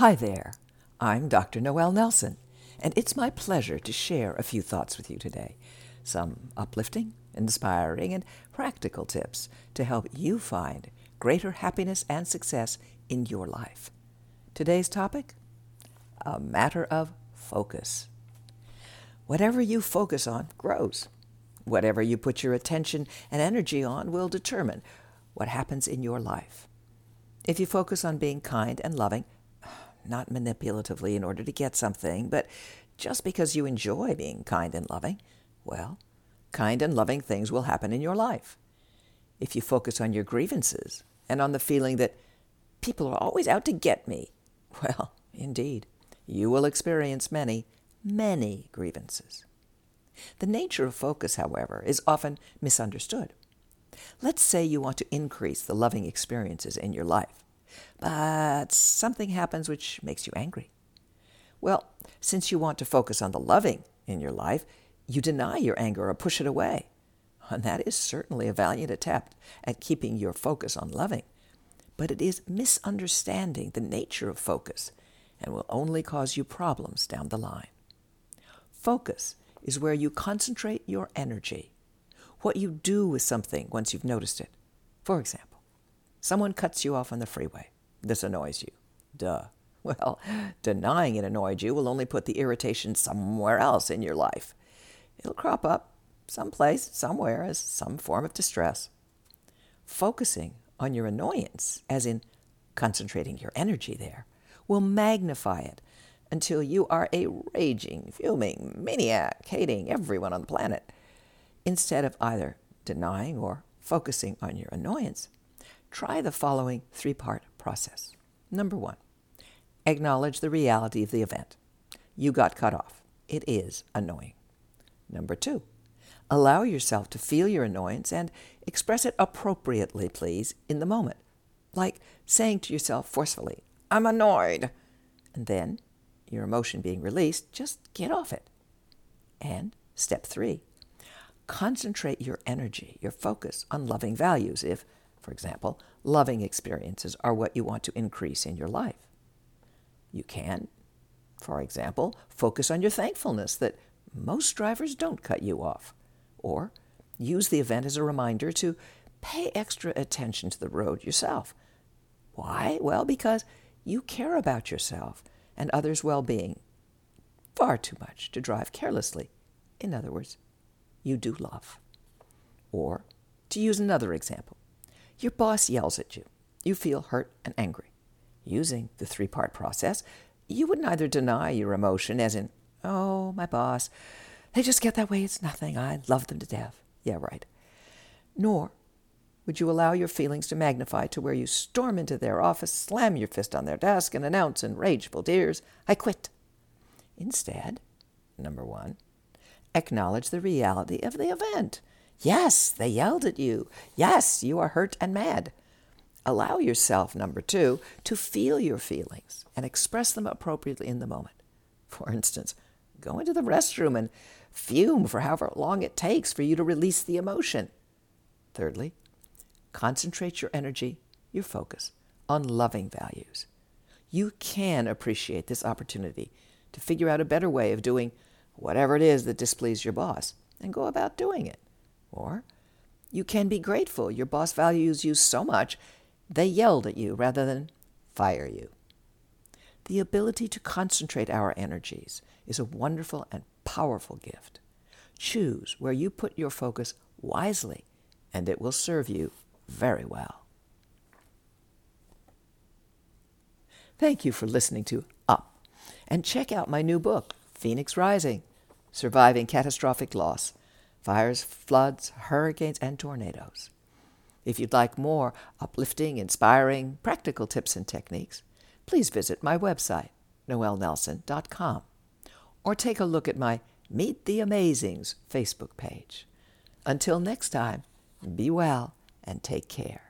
Hi there. I'm Dr. Noel Nelson, and it's my pleasure to share a few thoughts with you today. Some uplifting, inspiring, and practical tips to help you find greater happiness and success in your life. Today's topic a matter of focus. Whatever you focus on grows. Whatever you put your attention and energy on will determine what happens in your life. If you focus on being kind and loving, not manipulatively in order to get something, but just because you enjoy being kind and loving, well, kind and loving things will happen in your life. If you focus on your grievances and on the feeling that people are always out to get me, well, indeed, you will experience many, many grievances. The nature of focus, however, is often misunderstood. Let's say you want to increase the loving experiences in your life, but something happens which makes you angry. Well, since you want to focus on the loving in your life, you deny your anger or push it away. And that is certainly a valiant attempt at keeping your focus on loving. But it is misunderstanding the nature of focus and will only cause you problems down the line. Focus is where you concentrate your energy, what you do with something once you've noticed it. For example, someone cuts you off on the freeway. This annoys you. Duh. Well, denying it annoyed you will only put the irritation somewhere else in your life. It'll crop up someplace, somewhere, as some form of distress. Focusing on your annoyance, as in concentrating your energy there, will magnify it until you are a raging, fuming maniac hating everyone on the planet. Instead of either denying or focusing on your annoyance, try the following three part process. Number one, acknowledge the reality of the event. You got cut off. It is annoying. Number two, allow yourself to feel your annoyance and express it appropriately, please, in the moment. Like saying to yourself forcefully, I'm annoyed. And then your emotion being released, just get off it. And step three, concentrate your energy, your focus on loving values if, for example, loving experiences are what you want to increase in your life. You can, for example, focus on your thankfulness that most drivers don't cut you off. Or use the event as a reminder to pay extra attention to the road yourself. Why? Well, because you care about yourself and others' well being far too much to drive carelessly. In other words, you do love. Or, to use another example, your boss yells at you. You feel hurt and angry. Using the three part process, you would neither deny your emotion, as in, oh, my boss, they just get that way, it's nothing, I love them to death. Yeah, right. Nor would you allow your feelings to magnify to where you storm into their office, slam your fist on their desk, and announce in rageful tears, I quit? Instead, number one, acknowledge the reality of the event. Yes, they yelled at you. Yes, you are hurt and mad. Allow yourself, number two, to feel your feelings and express them appropriately in the moment. For instance, go into the restroom and fume for however long it takes for you to release the emotion. Thirdly, Concentrate your energy, your focus on loving values. You can appreciate this opportunity to figure out a better way of doing whatever it is that displeased your boss and go about doing it. Or you can be grateful your boss values you so much they yelled at you rather than fire you. The ability to concentrate our energies is a wonderful and powerful gift. Choose where you put your focus wisely, and it will serve you very well. Thank you for listening to Up, and check out my new book, Phoenix Rising Surviving Catastrophic Loss Fires, Floods, Hurricanes, and Tornadoes. If you'd like more uplifting, inspiring, practical tips and techniques, please visit my website, noelnelson.com, or take a look at my Meet the Amazings Facebook page. Until next time, be well and take care.